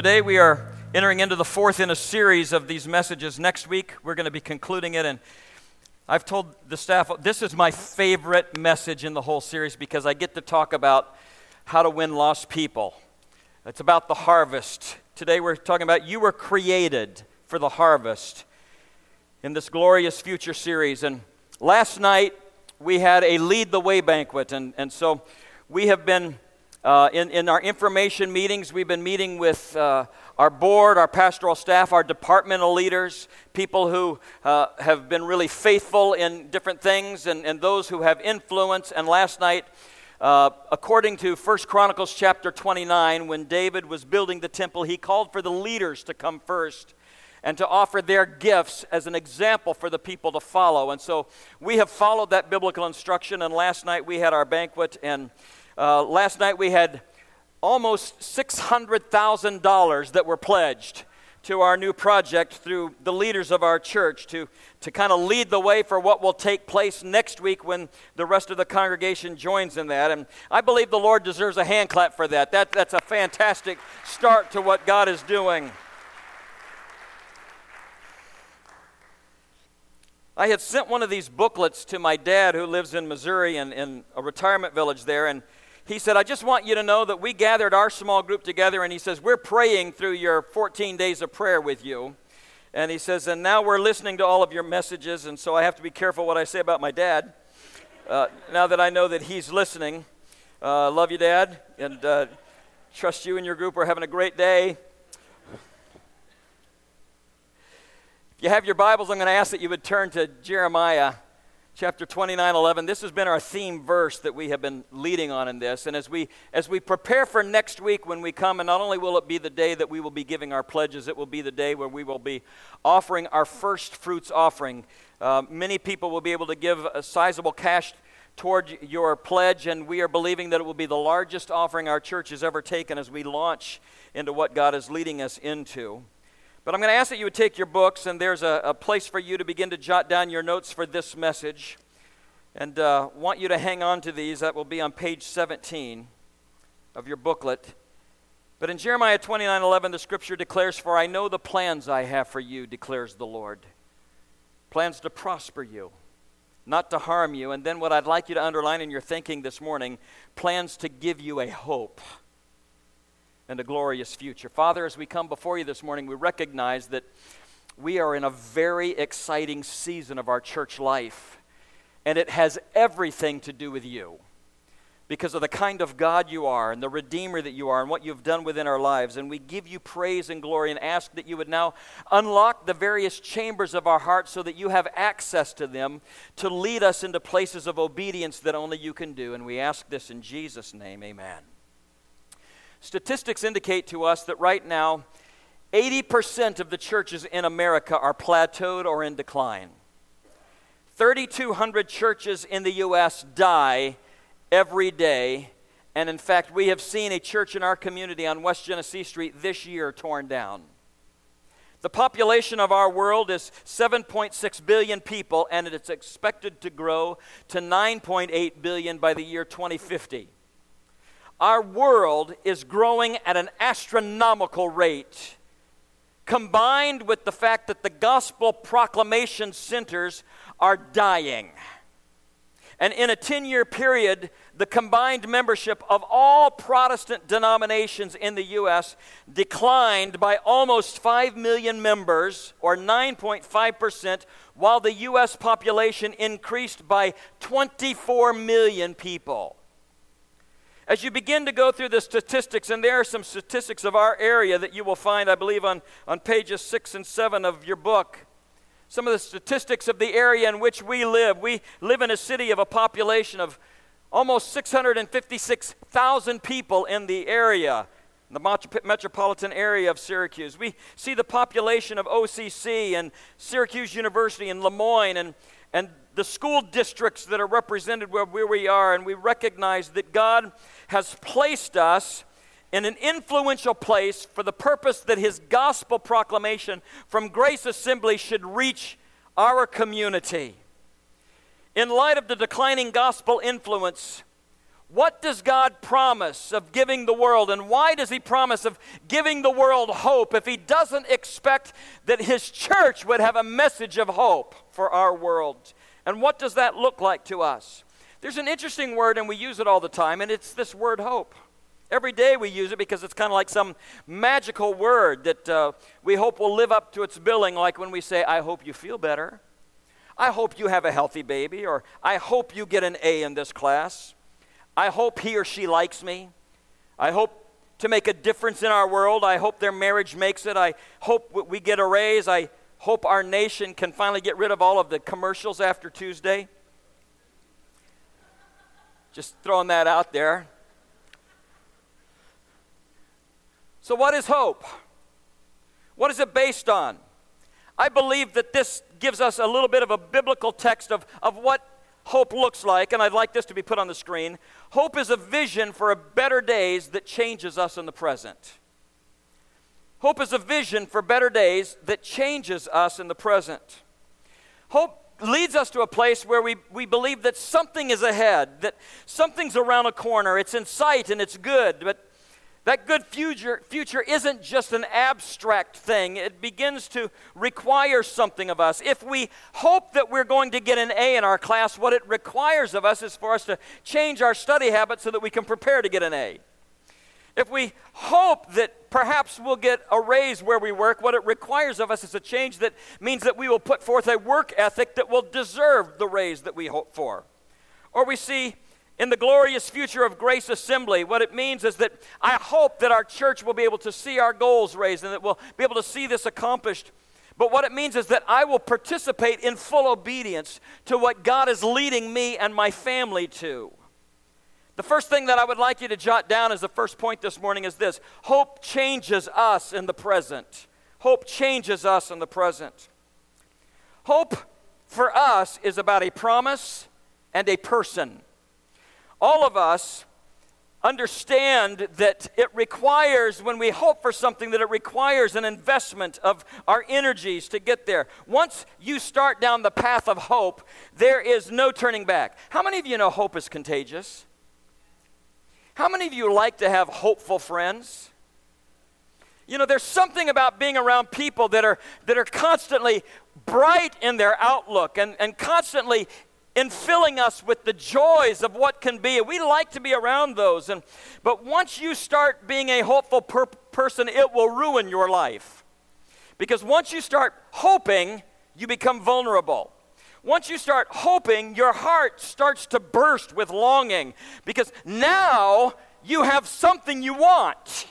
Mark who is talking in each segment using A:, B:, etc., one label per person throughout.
A: Today we are entering into the fourth in a series of these messages. Next week we're going to be concluding it, and I've told the staff this is my favorite message in the whole series because I get to talk about how to win lost people. It's about the harvest. Today we're talking about you were created for the harvest in this glorious future series. And last night we had a Lead the Way banquet, and, and so we have been uh, in, in our information meetings, we've been meeting with uh, our board, our pastoral staff, our departmental leaders, people who uh, have been really faithful in different things, and, and those who have influence. And last night, uh, according to 1 Chronicles chapter 29, when David was building the temple, he called for the leaders to come first and to offer their gifts as an example for the people to follow. And so we have followed that biblical instruction, and last night we had our banquet, and uh, last night we had almost $600,000 that were pledged to our new project through the leaders of our church to, to kind of lead the way for what will take place next week when the rest of the congregation joins in that. And I believe the Lord deserves a hand clap for that. that that's a fantastic start to what God is doing. I had sent one of these booklets to my dad who lives in Missouri in, in a retirement village there. And he said, I just want you to know that we gathered our small group together, and he says, We're praying through your 14 days of prayer with you. And he says, And now we're listening to all of your messages, and so I have to be careful what I say about my dad. Uh, now that I know that he's listening, uh, love you, Dad, and uh, trust you and your group are having a great day. If you have your Bibles, I'm going to ask that you would turn to Jeremiah chapter 29 11 this has been our theme verse that we have been leading on in this. And as we as we prepare for next week when we come and not only will it be the day that we will be giving our pledges it will be the day where we will be offering our first fruits offering. Uh, many people will be able to give a sizable cash toward your pledge and we are believing that it will be the largest offering our church has ever taken as we launch into what god is leading us into but I'm going to ask that you would take your books, and there's a, a place for you to begin to jot down your notes for this message. And uh, want you to hang on to these. That will be on page 17 of your booklet. But in Jeremiah 29 11, the scripture declares, For I know the plans I have for you, declares the Lord. Plans to prosper you, not to harm you. And then what I'd like you to underline in your thinking this morning plans to give you a hope and a glorious future. Father, as we come before you this morning, we recognize that we are in a very exciting season of our church life, and it has everything to do with you because of the kind of God you are and the Redeemer that you are and what you've done within our lives. And we give you praise and glory and ask that you would now unlock the various chambers of our hearts so that you have access to them to lead us into places of obedience that only you can do. And we ask this in Jesus' name. Amen. Statistics indicate to us that right now, 80% of the churches in America are plateaued or in decline. 3,200 churches in the U.S. die every day. And in fact, we have seen a church in our community on West Genesee Street this year torn down. The population of our world is 7.6 billion people, and it's expected to grow to 9.8 billion by the year 2050 our world is growing at an astronomical rate. Combined with the fact that the gospel proclamation centers are dying. And in a 10 year period, the combined membership of all Protestant denominations in the U.S. declined by almost 5 million members, or 9.5%, while the U.S. population increased by 24 million people. As you begin to go through the statistics, and there are some statistics of our area that you will find, I believe, on, on pages six and seven of your book. Some of the statistics of the area in which we live. We live in a city of a population of almost 656,000 people in the area, the metropolitan area of Syracuse. We see the population of OCC and Syracuse University and Le Moyne and, and the school districts that are represented where, where we are, and we recognize that God has placed us in an influential place for the purpose that His gospel proclamation from Grace Assembly should reach our community. In light of the declining gospel influence, What does God promise of giving the world, and why does He promise of giving the world hope if He doesn't expect that His church would have a message of hope for our world? And what does that look like to us? There's an interesting word, and we use it all the time, and it's this word hope. Every day we use it because it's kind of like some magical word that uh, we hope will live up to its billing, like when we say, I hope you feel better. I hope you have a healthy baby, or I hope you get an A in this class. I hope he or she likes me. I hope to make a difference in our world. I hope their marriage makes it. I hope we get a raise. I hope our nation can finally get rid of all of the commercials after Tuesday. Just throwing that out there. So, what is hope? What is it based on? I believe that this gives us a little bit of a biblical text of, of what hope looks like, and I'd like this to be put on the screen. Hope is a vision for a better days that changes us in the present. Hope is a vision for better days that changes us in the present. Hope leads us to a place where we, we believe that something is ahead, that something's around a corner, it's in sight and it's good, but that good future, future isn't just an abstract thing. It begins to require something of us. If we hope that we're going to get an A in our class, what it requires of us is for us to change our study habits so that we can prepare to get an A. If we hope that perhaps we'll get a raise where we work, what it requires of us is a change that means that we will put forth a work ethic that will deserve the raise that we hope for. Or we see in the glorious future of Grace Assembly, what it means is that I hope that our church will be able to see our goals raised and that we'll be able to see this accomplished. But what it means is that I will participate in full obedience to what God is leading me and my family to. The first thing that I would like you to jot down as the first point this morning is this hope changes us in the present. Hope changes us in the present. Hope for us is about a promise and a person all of us understand that it requires, when we hope for something, that it requires an investment of our energies to get there. Once you start down the path of hope, there is no turning back. How many of you know hope is contagious? How many of you like to have hopeful friends? You know, there's something about being around people that are, that are constantly bright in their outlook and, and constantly in filling us with the joys of what can be. We like to be around those. And, but once you start being a hopeful per- person, it will ruin your life. Because once you start hoping, you become vulnerable. Once you start hoping, your heart starts to burst with longing because now you have something you want.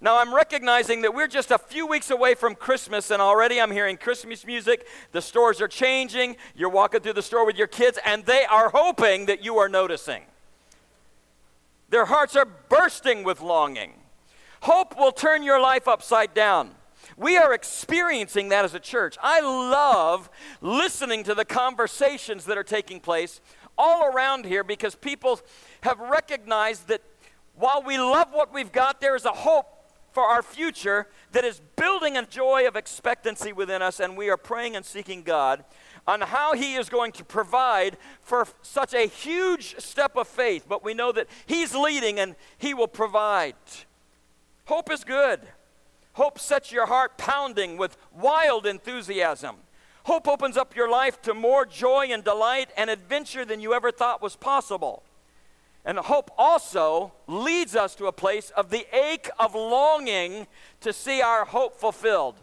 A: Now, I'm recognizing that we're just a few weeks away from Christmas, and already I'm hearing Christmas music. The stores are changing. You're walking through the store with your kids, and they are hoping that you are noticing. Their hearts are bursting with longing. Hope will turn your life upside down. We are experiencing that as a church. I love listening to the conversations that are taking place all around here because people have recognized that while we love what we've got, there is a hope for our future that is building a joy of expectancy within us, and we are praying and seeking God on how He is going to provide for such a huge step of faith. But we know that He's leading and He will provide. Hope is good. Hope sets your heart pounding with wild enthusiasm. Hope opens up your life to more joy and delight and adventure than you ever thought was possible. And hope also leads us to a place of the ache of longing to see our hope fulfilled.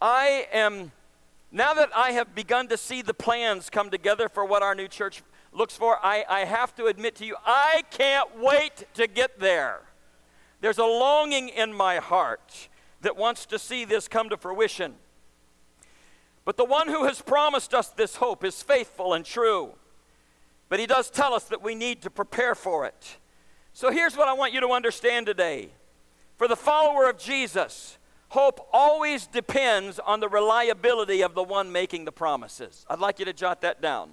A: I am, now that I have begun to see the plans come together for what our new church looks for, I, I have to admit to you, I can't wait to get there. There's a longing in my heart that wants to see this come to fruition. But the one who has promised us this hope is faithful and true. But he does tell us that we need to prepare for it. So here's what I want you to understand today. For the follower of Jesus, hope always depends on the reliability of the one making the promises. I'd like you to jot that down.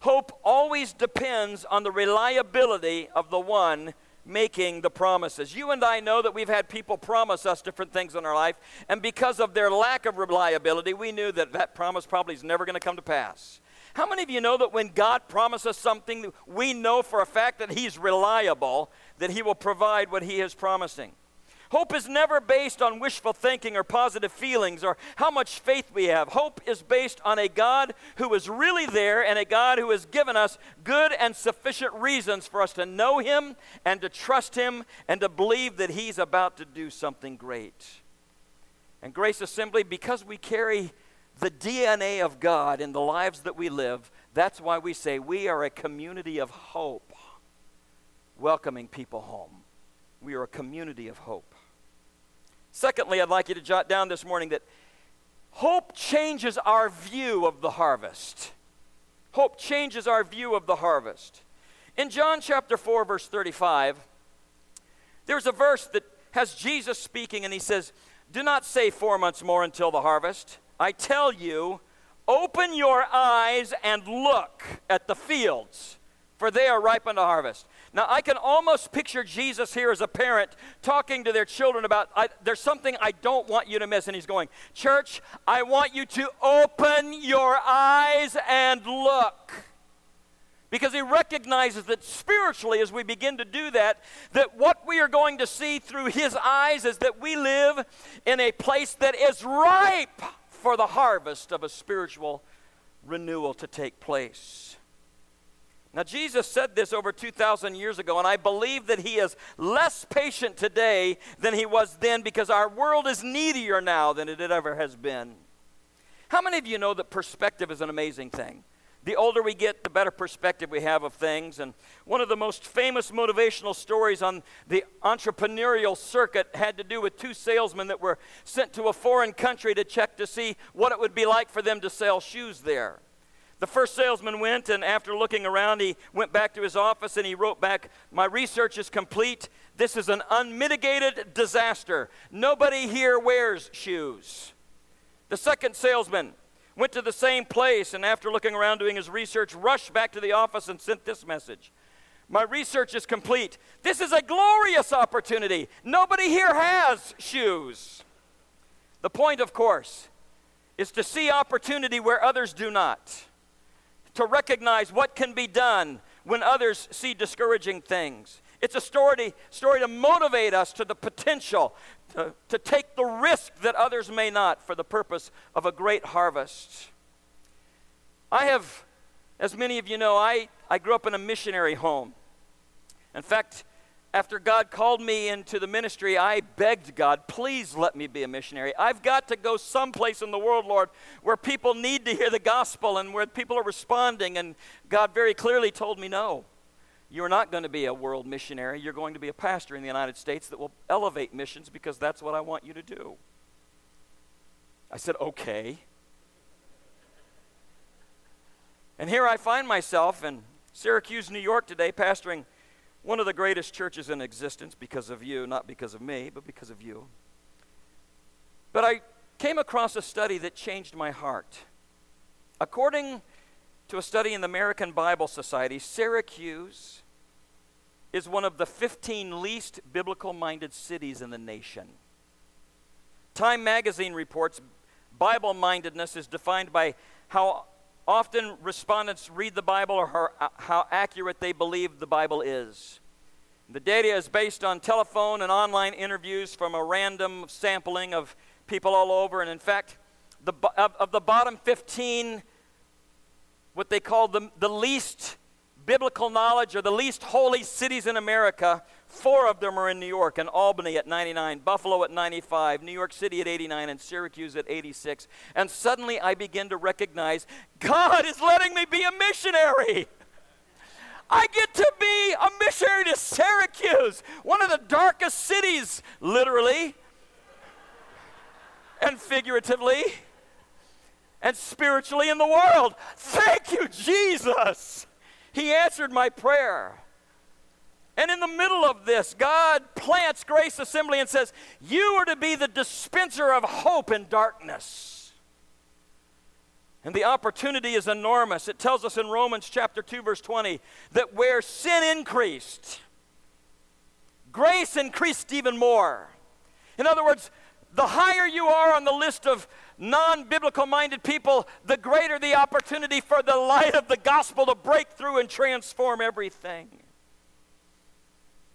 A: Hope always depends on the reliability of the one making the promises. You and I know that we've had people promise us different things in our life, and because of their lack of reliability, we knew that that promise probably is never going to come to pass. How many of you know that when God promises something, we know for a fact that He's reliable, that He will provide what He is promising? Hope is never based on wishful thinking or positive feelings or how much faith we have. Hope is based on a God who is really there and a God who has given us good and sufficient reasons for us to know Him and to trust Him and to believe that He's about to do something great. And Grace Assembly, because we carry the DNA of God in the lives that we live, that's why we say we are a community of hope, welcoming people home. We are a community of hope. Secondly, I'd like you to jot down this morning that hope changes our view of the harvest. Hope changes our view of the harvest. In John chapter 4, verse 35, there's a verse that has Jesus speaking, and he says, Do not say four months more until the harvest. I tell you, open your eyes and look at the fields, for they are ripe unto harvest. Now, I can almost picture Jesus here as a parent talking to their children about, there's something I don't want you to miss. And he's going, Church, I want you to open your eyes and look. Because he recognizes that spiritually, as we begin to do that, that what we are going to see through his eyes is that we live in a place that is ripe for the harvest of a spiritual renewal to take place. Now, Jesus said this over 2,000 years ago, and I believe that he is less patient today than he was then because our world is needier now than it ever has been. How many of you know that perspective is an amazing thing? The older we get, the better perspective we have of things. And one of the most famous motivational stories on the entrepreneurial circuit had to do with two salesmen that were sent to a foreign country to check to see what it would be like for them to sell shoes there. The first salesman went, and after looking around, he went back to his office and he wrote back, My research is complete. This is an unmitigated disaster. Nobody here wears shoes. The second salesman went to the same place and, after looking around doing his research, rushed back to the office and sent this message. My research is complete. This is a glorious opportunity. Nobody here has shoes. The point, of course, is to see opportunity where others do not to recognize what can be done when others see discouraging things. It's a story, story to motivate us to the potential to, to take the risk that others may not for the purpose of a great harvest. I have, as many of you know, I, I grew up in a missionary home. In fact, after God called me into the ministry, I begged God, please let me be a missionary. I've got to go someplace in the world, Lord, where people need to hear the gospel and where people are responding. And God very clearly told me, no, you're not going to be a world missionary. You're going to be a pastor in the United States that will elevate missions because that's what I want you to do. I said, okay. And here I find myself in Syracuse, New York today, pastoring one of the greatest churches in existence because of you, not because of me, but because of you. But I came across a study that changed my heart. According to a study in the American Bible Society, Syracuse is one of the 15 least biblical minded cities in the nation. Time magazine reports Bible mindedness is defined by how often respondents read the Bible or how, uh, how accurate they believe the Bible is. The data is based on telephone and online interviews from a random sampling of people all over. And in fact, the, of, of the bottom 15, what they call the, the least biblical knowledge or the least holy cities in America, four of them are in New York and Albany at 99, Buffalo at 95, New York City at 89, and Syracuse at 86. And suddenly I begin to recognize God is letting me be a missionary. I get to be a missionary to Syracuse, one of the darkest cities, literally and figuratively and spiritually in the world. Thank you, Jesus. He answered my prayer. And in the middle of this, God plants Grace Assembly and says, You are to be the dispenser of hope in darkness. And the opportunity is enormous. It tells us in Romans chapter 2, verse 20, that where sin increased, grace increased even more. In other words, the higher you are on the list of non biblical minded people, the greater the opportunity for the light of the gospel to break through and transform everything.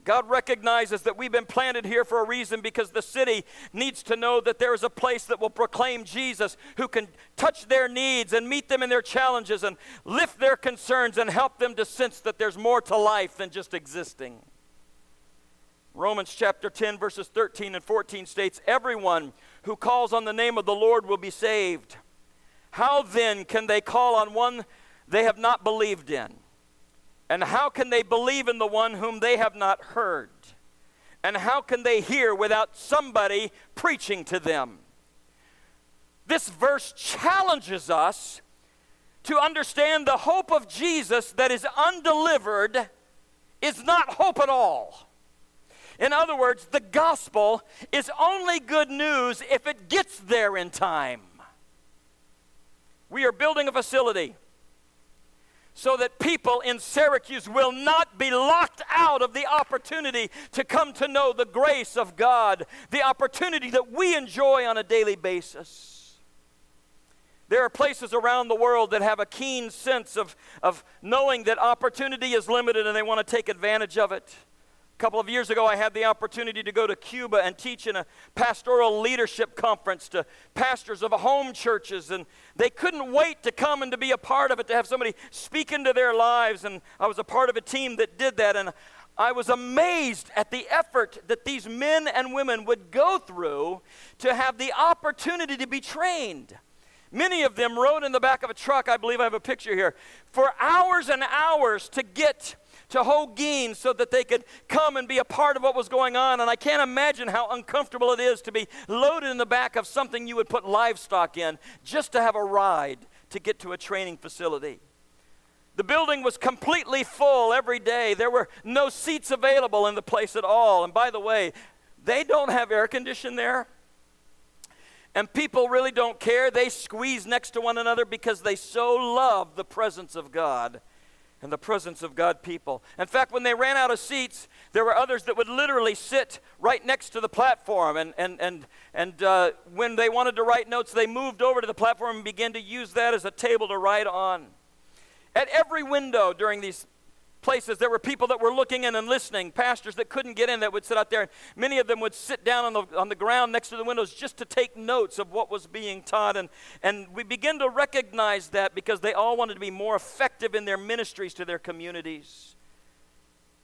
A: God recognizes that we've been planted here for a reason because the city needs to know that there is a place that will proclaim Jesus who can touch their needs and meet them in their challenges and lift their concerns and help them to sense that there's more to life than just existing. Romans chapter 10, verses 13 and 14 states, Everyone who calls on the name of the Lord will be saved. How then can they call on one they have not believed in? And how can they believe in the one whom they have not heard? And how can they hear without somebody preaching to them? This verse challenges us to understand the hope of Jesus that is undelivered is not hope at all. In other words, the gospel is only good news if it gets there in time. We are building a facility so that people in Syracuse will not be locked out of the opportunity to come to know the grace of God, the opportunity that we enjoy on a daily basis. There are places around the world that have a keen sense of, of knowing that opportunity is limited and they want to take advantage of it. A couple of years ago, I had the opportunity to go to Cuba and teach in a pastoral leadership conference to pastors of home churches, and they couldn't wait to come and to be a part of it, to have somebody speak into their lives. And I was a part of a team that did that, and I was amazed at the effort that these men and women would go through to have the opportunity to be trained. Many of them rode in the back of a truck, I believe I have a picture here, for hours and hours to get to Holguin so that they could come and be a part of what was going on. And I can't imagine how uncomfortable it is to be loaded in the back of something you would put livestock in just to have a ride to get to a training facility. The building was completely full every day. There were no seats available in the place at all. And by the way, they don't have air conditioning there. And people really don't care. They squeeze next to one another because they so love the presence of God and the presence of God people. In fact, when they ran out of seats, there were others that would literally sit right next to the platform. And, and, and, and uh, when they wanted to write notes, they moved over to the platform and began to use that as a table to write on. At every window during these places. There were people that were looking in and listening, pastors that couldn't get in that would sit out there. Many of them would sit down on the, on the ground next to the windows just to take notes of what was being taught. And, and we begin to recognize that because they all wanted to be more effective in their ministries to their communities.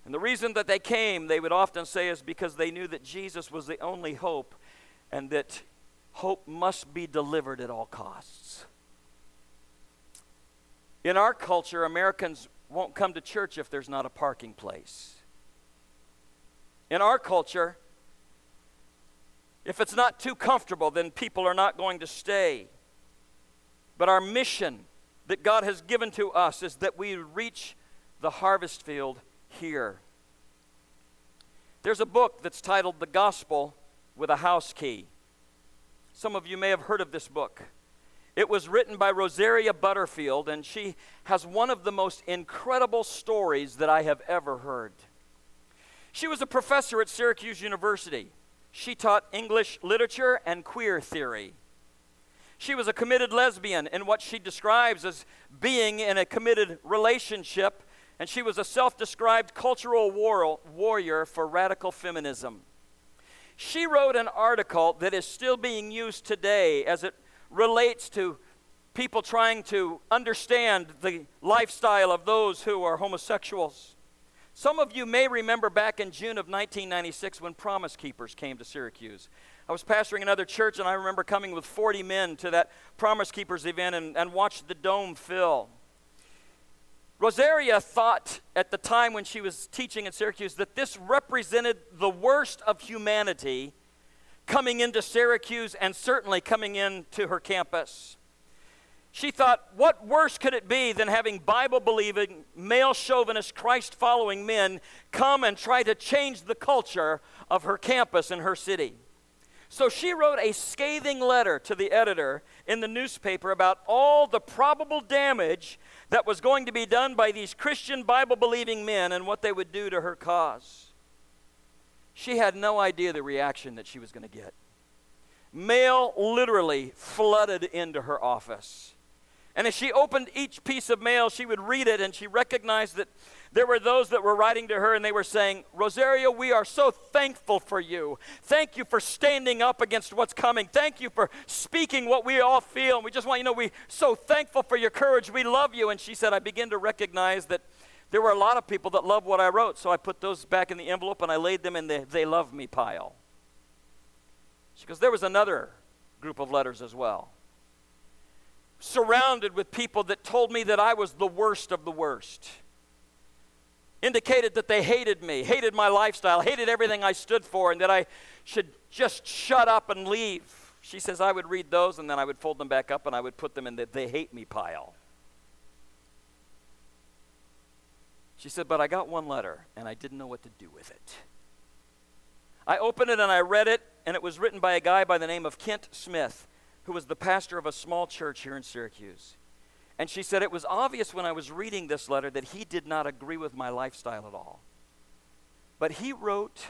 A: And the reason that they came, they would often say, is because they knew that Jesus was the only hope and that hope must be delivered at all costs. In our culture, Americans won't come to church if there's not a parking place. In our culture, if it's not too comfortable, then people are not going to stay. But our mission that God has given to us is that we reach the harvest field here. There's a book that's titled The Gospel with a House Key. Some of you may have heard of this book. It was written by Rosaria Butterfield, and she has one of the most incredible stories that I have ever heard. She was a professor at Syracuse University. She taught English literature and queer theory. She was a committed lesbian in what she describes as being in a committed relationship, and she was a self described cultural war- warrior for radical feminism. She wrote an article that is still being used today as it relates to people trying to understand the lifestyle of those who are homosexuals. Some of you may remember back in June of 1996 when Promise Keepers came to Syracuse. I was pastoring another church, and I remember coming with 40 men to that Promise Keepers event and, and watched the dome fill. Rosaria thought at the time when she was teaching at Syracuse that this represented the worst of humanity coming into Syracuse and certainly coming into her campus. She thought, what worse could it be than having Bible believing, male chauvinist, Christ following men come and try to change the culture of her campus and her city? So she wrote a scathing letter to the editor in the newspaper about all the probable damage that was going to be done by these Christian Bible believing men and what they would do to her cause. She had no idea the reaction that she was going to get. mail literally flooded into her office. And as she opened each piece of mail, she would read it and she recognized that there were those that were writing to her and they were saying, Rosaria, we are so thankful for you. Thank you for standing up against what's coming. Thank you for speaking what we all feel. And we just want you to know we're so thankful for your courage. We love you. And she said, I begin to recognize that there were a lot of people that loved what I wrote. So I put those back in the envelope and I laid them in the they love me pile. She goes, There was another group of letters as well. Surrounded with people that told me that I was the worst of the worst indicated that they hated me, hated my lifestyle, hated everything I stood for, and that I should just shut up and leave. She says I would read those and then I would fold them back up and I would put them in the they hate me pile. She said, but I got one letter and I didn't know what to do with it. I opened it and I read it, and it was written by a guy by the name of Kent Smith, who was the pastor of a small church here in Syracuse. And she said, It was obvious when I was reading this letter that he did not agree with my lifestyle at all. But he wrote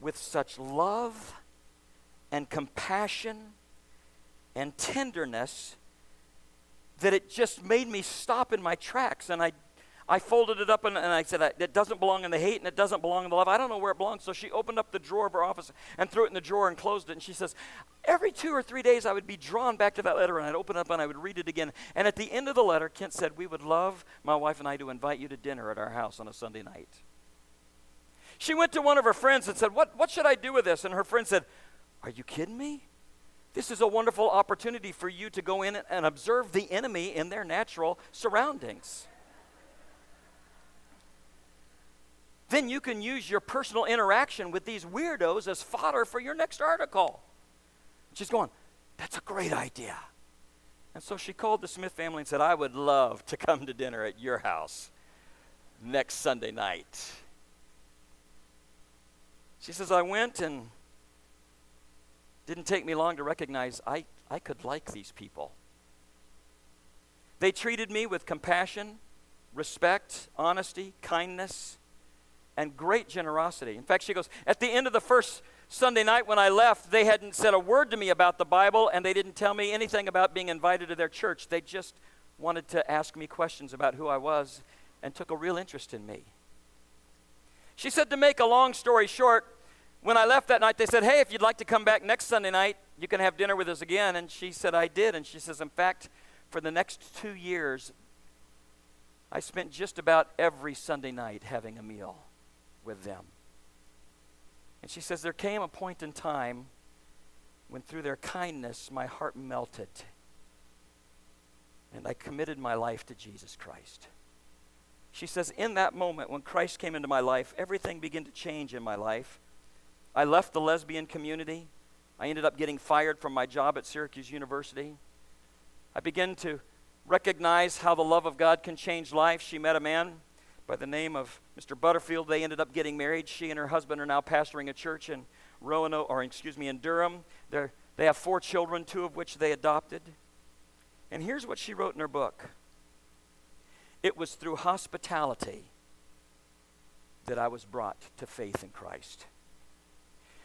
A: with such love and compassion and tenderness that it just made me stop in my tracks. And I I folded it up and, and I said, It doesn't belong in the hate and it doesn't belong in the love. I don't know where it belongs. So she opened up the drawer of her office and threw it in the drawer and closed it. And she says, Every two or three days, I would be drawn back to that letter and I'd open it up and I would read it again. And at the end of the letter, Kent said, We would love, my wife and I, to invite you to dinner at our house on a Sunday night. She went to one of her friends and said, What, what should I do with this? And her friend said, Are you kidding me? This is a wonderful opportunity for you to go in and observe the enemy in their natural surroundings. Then you can use your personal interaction with these weirdos as fodder for your next article. She's going, That's a great idea. And so she called the Smith family and said, I would love to come to dinner at your house next Sunday night. She says, I went and didn't take me long to recognize I, I could like these people. They treated me with compassion, respect, honesty, kindness and great generosity. In fact, she goes, At the end of the first Sunday night when I left, they hadn't said a word to me about the Bible and they didn't tell me anything about being invited to their church. They just wanted to ask me questions about who I was and took a real interest in me. She said, To make a long story short, when I left that night, they said, Hey, if you'd like to come back next Sunday night, you can have dinner with us again. And she said, I did. And she says, In fact, for the next two years, I spent just about every Sunday night having a meal with them. And she says, There came a point in time when through their kindness my heart melted and I committed my life to Jesus Christ. She says, In that moment when Christ came into my life, everything began to change in my life. I left the lesbian community. I ended up getting fired from my job at Syracuse University. I began to recognize how the love of God can change life. She met a man by the name of Mr. Butterfield. They ended up getting married. She and her husband are now pastoring a church in Roanoke, or excuse me, in Durham. They're, they have four children, two of which they adopted. And here's what she wrote in her book It was through hospitality that I was brought to faith in Christ.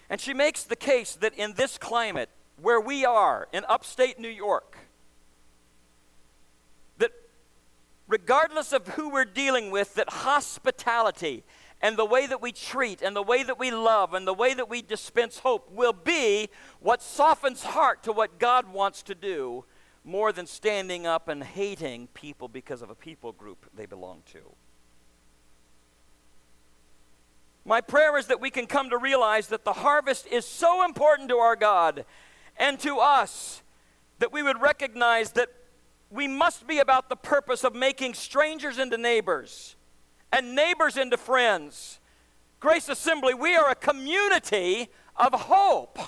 A: And she makes the case that in this climate, where we are in upstate New York, regardless of who we're dealing with, that hospitality and the way that we treat and the way that we love and the way that we dispense hope will be what softens heart to what God wants to do more than standing up and hating people because of a people group they belong to. My prayer is that we can come to realize that the harvest is so important to our God and to us that we would recognize that we must be about the purpose of making strangers into neighbors and neighbors into friends. Grace Assembly, we are a community of hope,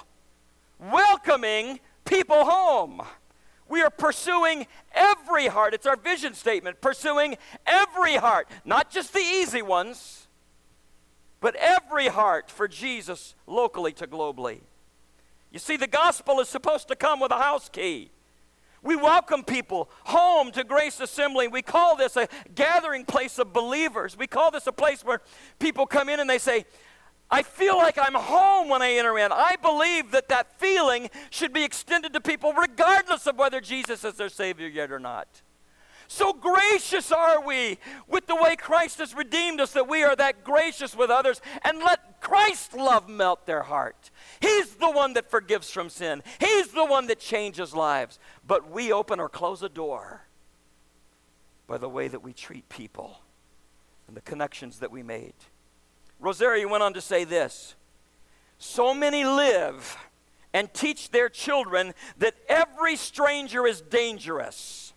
A: welcoming people home. We are pursuing every heart. It's our vision statement pursuing every heart, not just the easy ones, but every heart for Jesus locally to globally. You see, the gospel is supposed to come with a house key. We welcome people home to Grace Assembly. We call this a gathering place of believers. We call this a place where people come in and they say, I feel like I'm home when I enter in. I believe that that feeling should be extended to people regardless of whether Jesus is their Savior yet or not. So gracious are we with the way Christ has redeemed us that we are that gracious with others and let Christ's love melt their heart. He's the one that forgives from sin, He's the one that changes lives. But we open or close a door by the way that we treat people and the connections that we made. Rosaria went on to say this So many live and teach their children that every stranger is dangerous.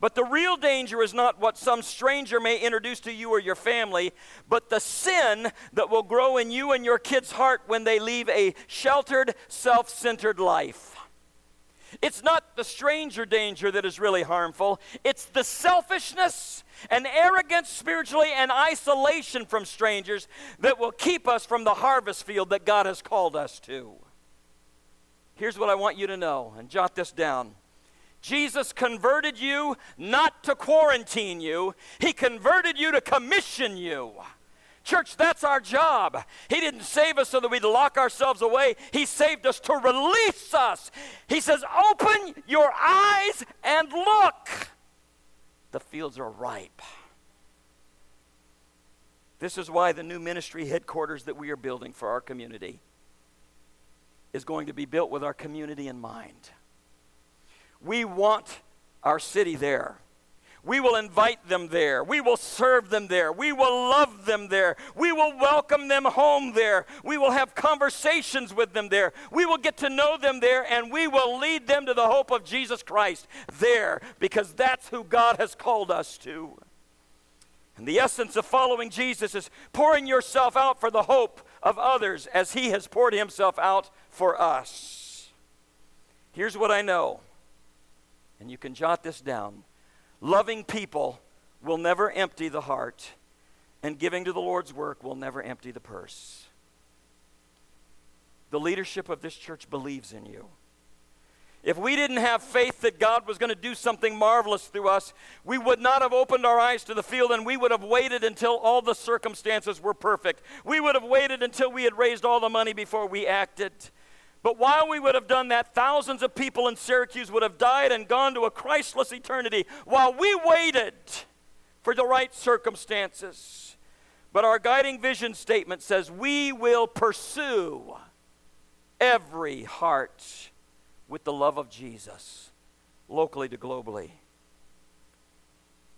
A: But the real danger is not what some stranger may introduce to you or your family, but the sin that will grow in you and your kid's heart when they leave a sheltered, self centered life. It's not the stranger danger that is really harmful, it's the selfishness and arrogance spiritually and isolation from strangers that will keep us from the harvest field that God has called us to. Here's what I want you to know, and jot this down. Jesus converted you not to quarantine you, He converted you to commission you. Church, that's our job. He didn't save us so that we'd lock ourselves away. He saved us to release us. He says, Open your eyes and look the fields are ripe. This is why the new ministry headquarters that we are building for our community is going to be built with our community in mind. We want our city there. We will invite them there. We will serve them there. We will love them there. We will welcome them home there. We will have conversations with them there. We will get to know them there, and we will lead them to the hope of Jesus Christ there because that's who God has called us to. And the essence of following Jesus is pouring yourself out for the hope of others as He has poured Himself out for us. Here's what I know, and you can jot this down Loving people will never empty the heart, and giving to the Lord's work will never empty the purse. The leadership of this church believes in you. If we didn't have faith that God was going to do something marvelous through us, we would not have opened our eyes to the field and we would have waited until all the circumstances were perfect. We would have waited until we had raised all the money before we acted. But while we would have done that, thousands of people in Syracuse would have died and gone to a Christless eternity while we waited for the right circumstances. But our guiding vision statement says we will pursue every heart with the love of Jesus, locally to globally.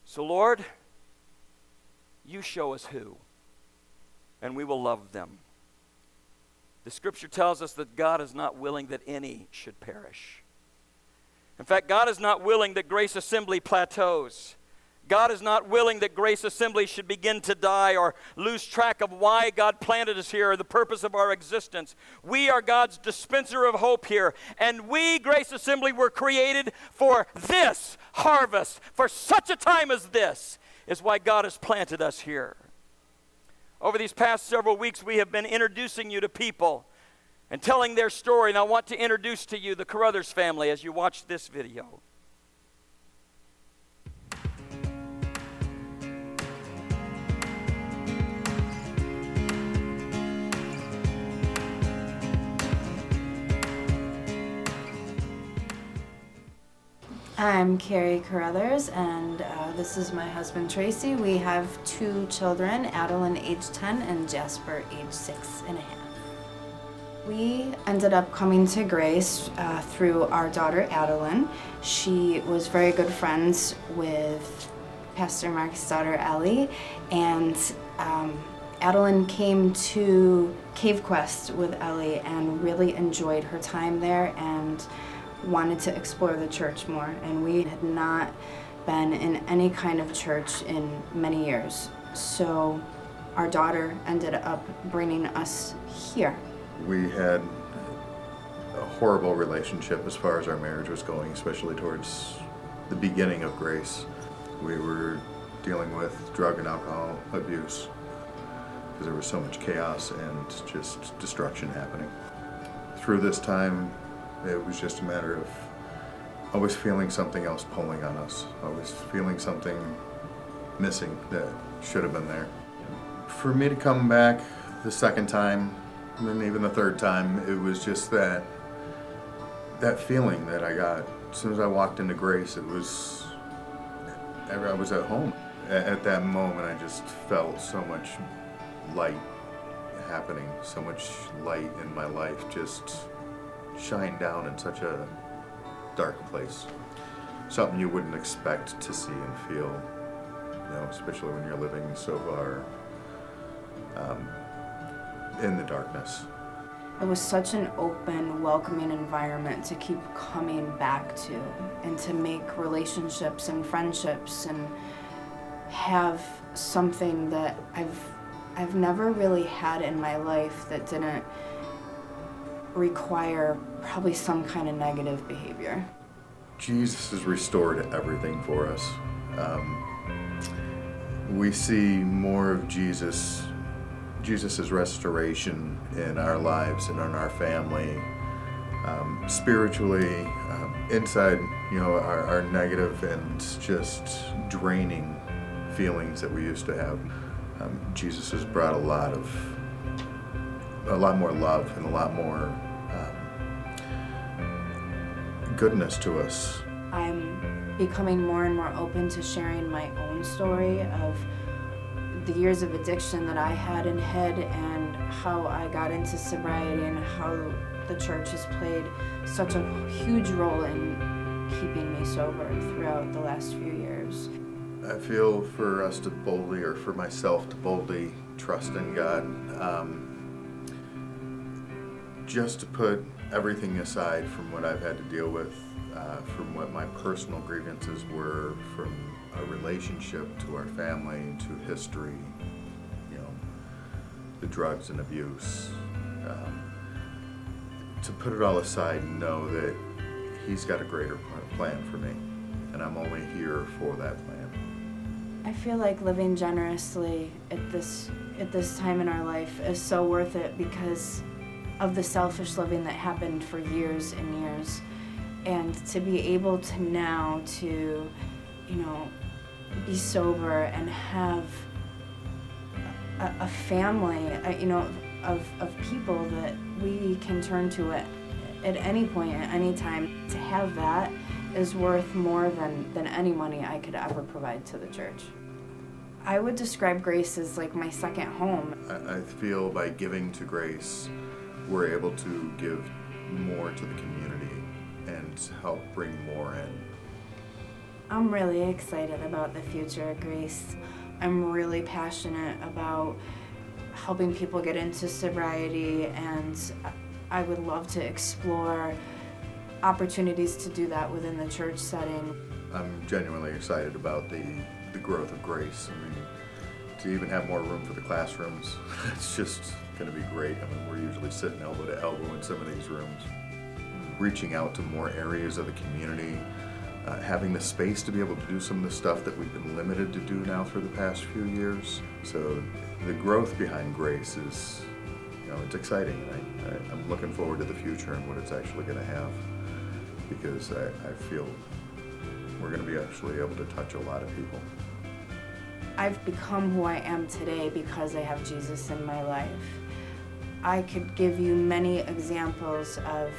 A: So, Lord, you show us who, and we will love them. The scripture tells us that God is not willing that any should perish. In fact, God is not willing that Grace Assembly plateaus. God is not willing that Grace Assembly should begin to die or lose track of why God planted us here or the purpose of our existence. We are God's dispenser of hope here, and we, Grace Assembly, were created for this harvest, for such a time as this, is why God has planted us here. Over these past several weeks, we have been introducing you to people and telling their story. And I want to introduce to you the Carruthers family as you watch this video.
B: I'm Carrie Carruthers, and uh, this is my husband Tracy. We have two children, Adeline, age 10, and Jasper, age six and a half. We ended up coming to Grace uh, through our daughter Adeline. She was very good friends with Pastor Mark's daughter Ellie, and um, Adeline came to Cave Quest with Ellie and really enjoyed her time there and wanted to explore the church more, and we had not been in any kind of church in many years. So our daughter ended up bringing us here.
C: We had a horrible relationship as far as our marriage was going, especially towards the beginning of grace. We were dealing with drug and alcohol abuse because there was so much chaos and just destruction happening. Through this time, it was just a matter of always feeling something else pulling on us, always feeling something missing that should have been there. For me to come back the second time, and then even the third time, it was just that that feeling that I got as soon as I walked into Grace. It was I was at home. At that moment, I just felt so much light happening, so much light in my life just shine down in such a dark place. Something you wouldn't expect to see and feel, you know, especially when you're living so far um, in the darkness.
B: It was such an open, welcoming environment to keep coming back to and to make relationships and friendships and have something that I've I've never really had in my life that didn't require probably some kind of negative behavior.
C: Jesus has restored everything for us. Um, we see more of Jesus, Jesus' restoration in our lives and in our family, um, spiritually, um, inside, you know, our, our negative and just draining feelings that we used to have. Um, Jesus has brought a lot of, a lot more love and a lot more um, goodness to us.
B: I'm becoming more and more open to sharing my own story of the years of addiction that I had in head and how I got into sobriety and how the church has played such a huge role in keeping me sober throughout the last few years.
C: I feel for us to boldly, or for myself to boldly trust in God, um, just to put everything aside from what I've had to deal with, uh, from what my personal grievances were, from a relationship to our family to history, you know, the drugs and abuse. Um, to put it all aside and know that He's got a greater plan for me, and I'm only here for that plan.
B: I feel like living generously at this at this time in our life is so worth it because of the selfish living that happened for years and years and to be able to now to you know be sober and have a, a family a, you know of, of people that we can turn to at, at any point at any time to have that is worth more than, than any money I could ever provide to the church. I would describe Grace as like my second home.
C: I, I feel by giving to Grace, we're able to give more to the community and help bring more in.
B: I'm really excited about the future of Grace. I'm really passionate about helping people get into sobriety, and I would love to explore opportunities to do that within the church setting.
C: I'm genuinely excited about the, the growth of Grace. I mean, to even have more room for the classrooms, it's just going to be great. I mean, we're usually sitting elbow to elbow in some of these rooms. Reaching out to more areas of the community, uh, having the space to be able to do some of the stuff that we've been limited to do now for the past few years. So the growth behind Grace is, you know, it's exciting. I, I'm looking forward to the future and what it's actually going to have because I, I feel we're going to be actually able to touch a lot of people.
B: I've become who I am today because I have Jesus in my life. I could give you many examples of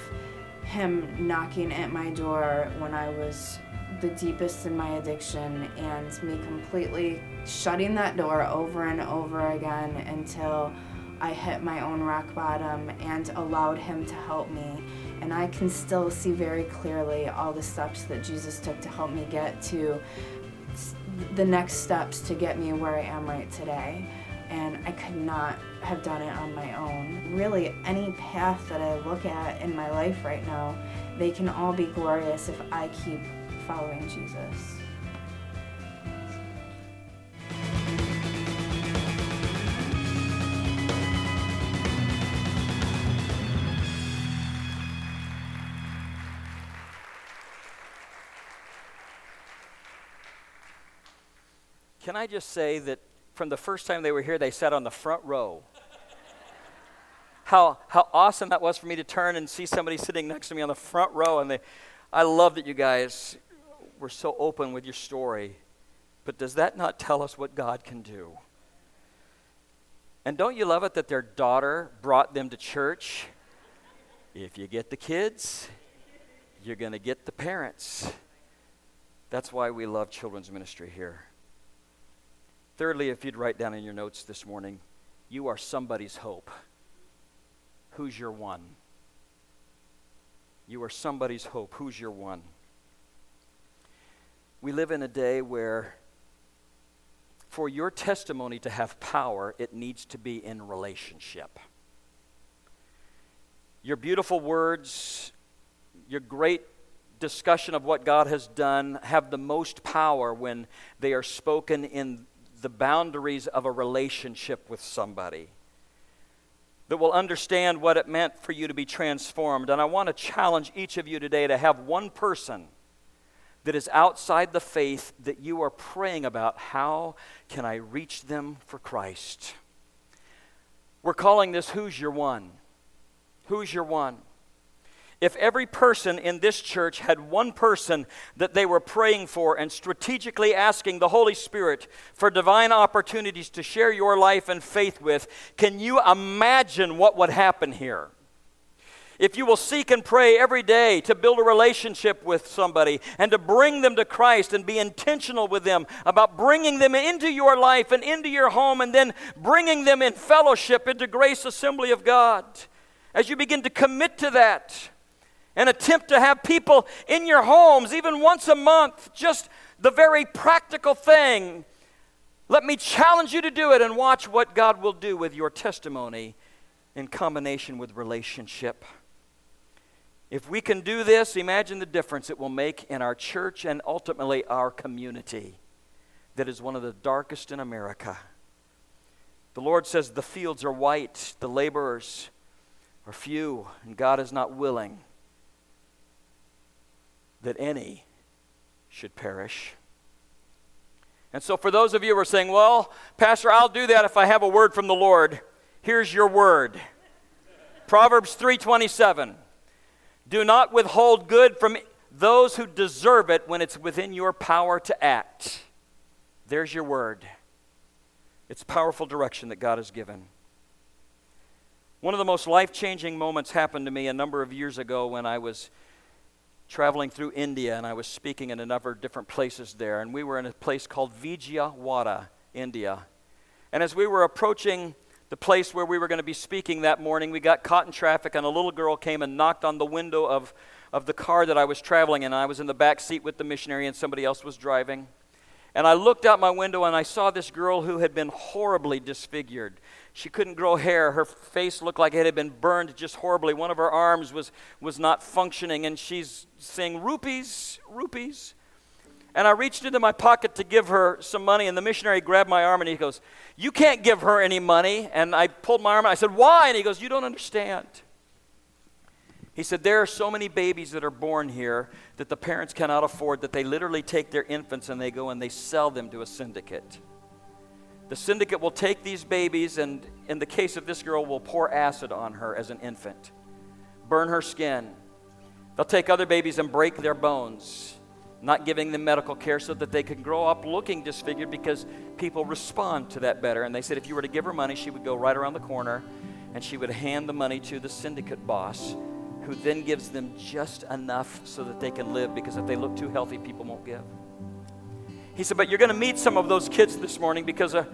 B: him knocking at my door when I was the deepest in my addiction and me completely shutting that door over and over again until I hit my own rock bottom and allowed him to help me. And I can still see very clearly all the steps that Jesus took to help me get to the next steps to get me where I am right today. And I could not have done it on my own. Really, any path that I look at in my life right now, they can all be glorious if I keep following Jesus.
A: Can I just say that from the first time they were here, they sat on the front row. how, how awesome that was for me to turn and see somebody sitting next to me on the front row. And they, I love that you guys were so open with your story. But does that not tell us what God can do? And don't you love it that their daughter brought them to church? If you get the kids, you're going to get the parents. That's why we love children's ministry here. Thirdly, if you'd write down in your notes this morning, you are somebody's hope. Who's your one? You are somebody's hope. Who's your one? We live in a day where, for your testimony to have power, it needs to be in relationship. Your beautiful words, your great discussion of what God has done have the most power when they are spoken in the boundaries of a relationship with somebody that will understand what it meant for you to be transformed. And I want to challenge each of you today to have one person that is outside the faith that you are praying about. How can I reach them for Christ? We're calling this Who's Your One? Who's Your One? If every person in this church had one person that they were praying for and strategically asking the Holy Spirit for divine opportunities to share your life and faith with, can you imagine what would happen here? If you will seek and pray every day to build a relationship with somebody and to bring them to Christ and be intentional with them about bringing them into your life and into your home and then bringing them in fellowship into Grace Assembly of God, as you begin to commit to that, and attempt to have people in your homes even once a month, just the very practical thing. Let me challenge you to do it and watch what God will do with your testimony in combination with relationship. If we can do this, imagine the difference it will make in our church and ultimately our community that is one of the darkest in America. The Lord says the fields are white, the laborers are few, and God is not willing that any should perish. And so, for those of you who are saying, well, Pastor, I'll do that if I have a word from the Lord, here's your word Proverbs 3:27. Do not withhold good from those who deserve it when it's within your power to act. There's your word. It's powerful direction that God has given. One of the most life changing moments happened to me a number of years ago when I was traveling through India, and I was speaking in a number of different places there. And we were in a place called Vijayawada, India. And as we were approaching the place where we were going to be speaking that morning, we got caught in traffic, and a little girl came and knocked on the window of, of the car that I was traveling in. I was in the back seat with the missionary, and somebody else was driving. And I looked out my window and I saw this girl who had been horribly disfigured. She couldn't grow hair. Her face looked like it had been burned just horribly. One of her arms was, was not functioning, and she's saying, Rupees, rupees. And I reached into my pocket to give her some money, and the missionary grabbed my arm and he goes, You can't give her any money. And I pulled my arm and I said, Why? And he goes, You don't understand. He said, There are so many babies that are born here that the parents cannot afford that they literally take their infants and they go and they sell them to a syndicate. The syndicate will take these babies and, in the case of this girl, will pour acid on her as an infant, burn her skin. They'll take other babies and break their bones, not giving them medical care so that they can grow up looking disfigured because people respond to that better. And they said if you were to give her money, she would go right around the corner and she would hand the money to the syndicate boss, who then gives them just enough so that they can live because if they look too healthy, people won't give. He said, But you're going to meet some of those kids this morning because uh,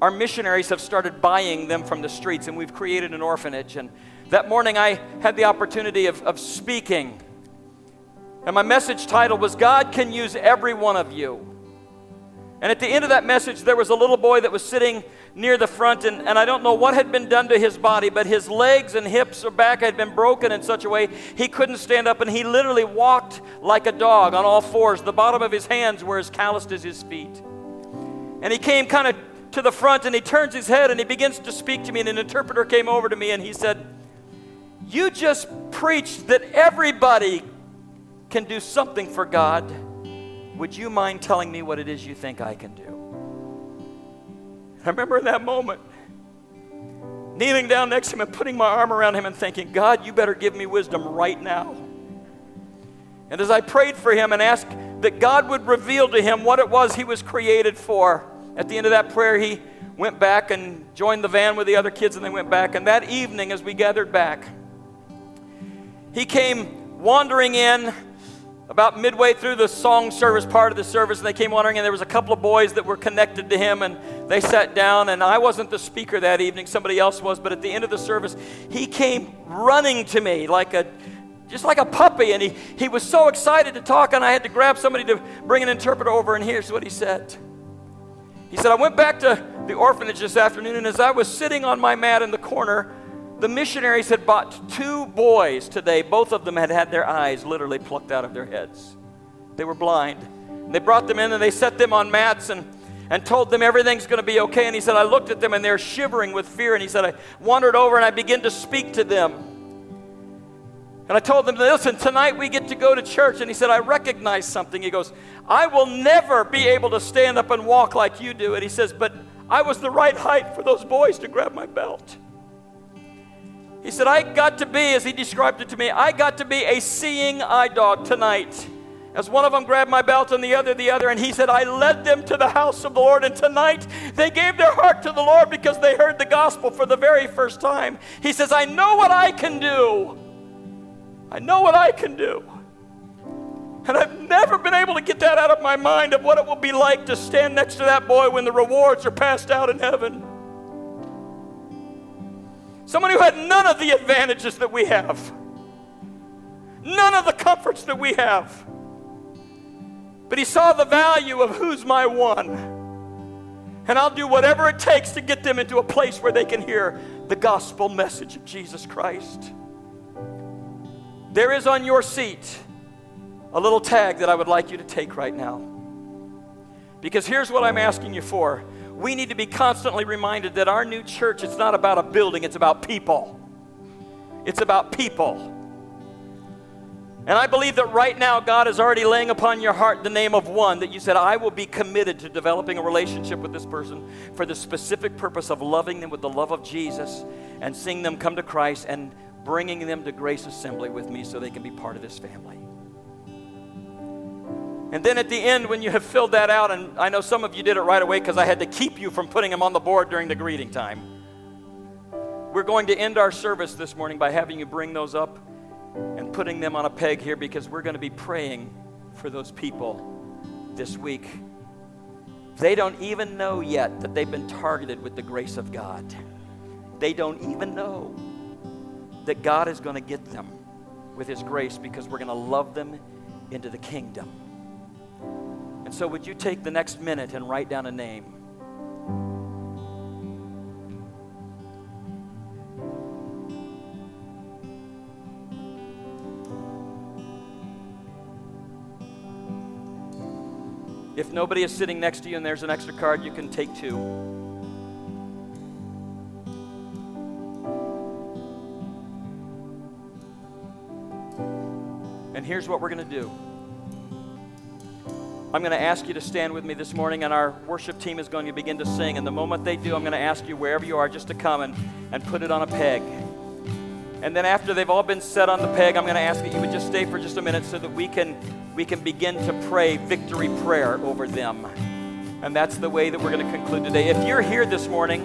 A: our missionaries have started buying them from the streets, and we've created an orphanage. And that morning, I had the opportunity of, of speaking. And my message title was God Can Use Every One of You. And at the end of that message, there was a little boy that was sitting near the front, and, and I don't know what had been done to his body, but his legs and hips or back had been broken in such a way he couldn't stand up, and he literally walked like a dog on all fours. The bottom of his hands were as calloused as his feet. And he came kind of to the front and he turns his head and he begins to speak to me, and an interpreter came over to me and he said, You just preached that everybody can do something for God. Would you mind telling me what it is you think I can do? I remember in that moment kneeling down next to him and putting my arm around him and thinking, God, you better give me wisdom right now. And as I prayed for him and asked that God would reveal to him what it was he was created for, at the end of that prayer, he went back and joined the van with the other kids, and they went back. And that evening, as we gathered back, he came wandering in about midway through the song service part of the service, and they came wandering, and there was a couple of boys that were connected to him, and they sat down. And I wasn't the speaker that evening; somebody else was. But at the end of the service, he came running to me like a just like a puppy, and he, he was so excited to talk, and I had to grab somebody to bring an interpreter over. And here's what he said. He said, I went back to the orphanage this afternoon, and as I was sitting on my mat in the corner, the missionaries had bought two boys today. Both of them had had their eyes literally plucked out of their heads. They were blind. They brought them in and they set them on mats and, and told them everything's going to be okay. And he said, I looked at them and they're shivering with fear. And he said, I wandered over and I began to speak to them. And I told them, listen, tonight we get to go to church. And he said, I recognize something. He goes, I will never be able to stand up and walk like you do. And he says, but I was the right height for those boys to grab my belt. He said, I got to be, as he described it to me, I got to be a seeing eye dog tonight. As one of them grabbed my belt and the other the other, and he said, I led them to the house of the Lord, and tonight they gave their heart to the Lord because they heard the gospel for the very first time. He says, I know what I can do. I know what I can do. And I've never been able to get that out of my mind of what it will be like to stand next to that boy when the rewards are passed out in heaven. Someone who had none of the advantages that we have, none of the comforts that we have. But he saw the value of who's my one. And I'll do whatever it takes to get them into a place where they can hear the gospel message of Jesus Christ. There is on your seat a little tag that I would like you to take right now. Because here's what I'm asking you for. We need to be constantly reminded that our new church, it's not about a building, it's about people. It's about people. And I believe that right now God is already laying upon your heart the name of one that you said, I will be committed to developing a relationship with this person for the specific purpose of loving them with the love of Jesus and seeing them come to Christ and bringing them to Grace Assembly with me so they can be part of this family. And then at the end, when you have filled that out, and I know some of you did it right away because I had to keep you from putting them on the board during the greeting time. We're going to end our service this morning by having you bring those up and putting them on a peg here because we're going to be praying for those people this week. They don't even know yet that they've been targeted with the grace of God. They don't even know that God is going to get them with His grace because we're going to love them into the kingdom. So, would you take the next minute and write down a name? If nobody is sitting next to you and there's an extra card, you can take two. And here's what we're going to do. I'm going to ask you to stand with me this morning, and our worship team is going to begin to sing. And the moment they do, I'm going to ask you, wherever you are, just to come and, and put it on a peg. And then after they've all been set on the peg, I'm going to ask that you would just stay for just a minute so that we can, we can begin to pray victory prayer over them. And that's the way that we're going to conclude today. If you're here this morning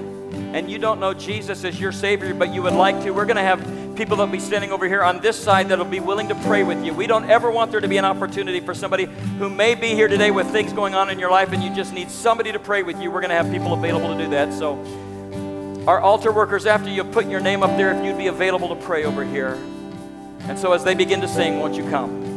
A: and you don't know Jesus as your Savior, but you would like to, we're going to have people that will be standing over here on this side that will be willing to pray with you. We don't ever want there to be an opportunity for somebody who may be here today with things going on in your life and you just need somebody to pray with you. We're going to have people available to do that. So, our altar workers, after you put your name up there, if you'd be available to pray over here. And so, as they begin to sing, won't you come?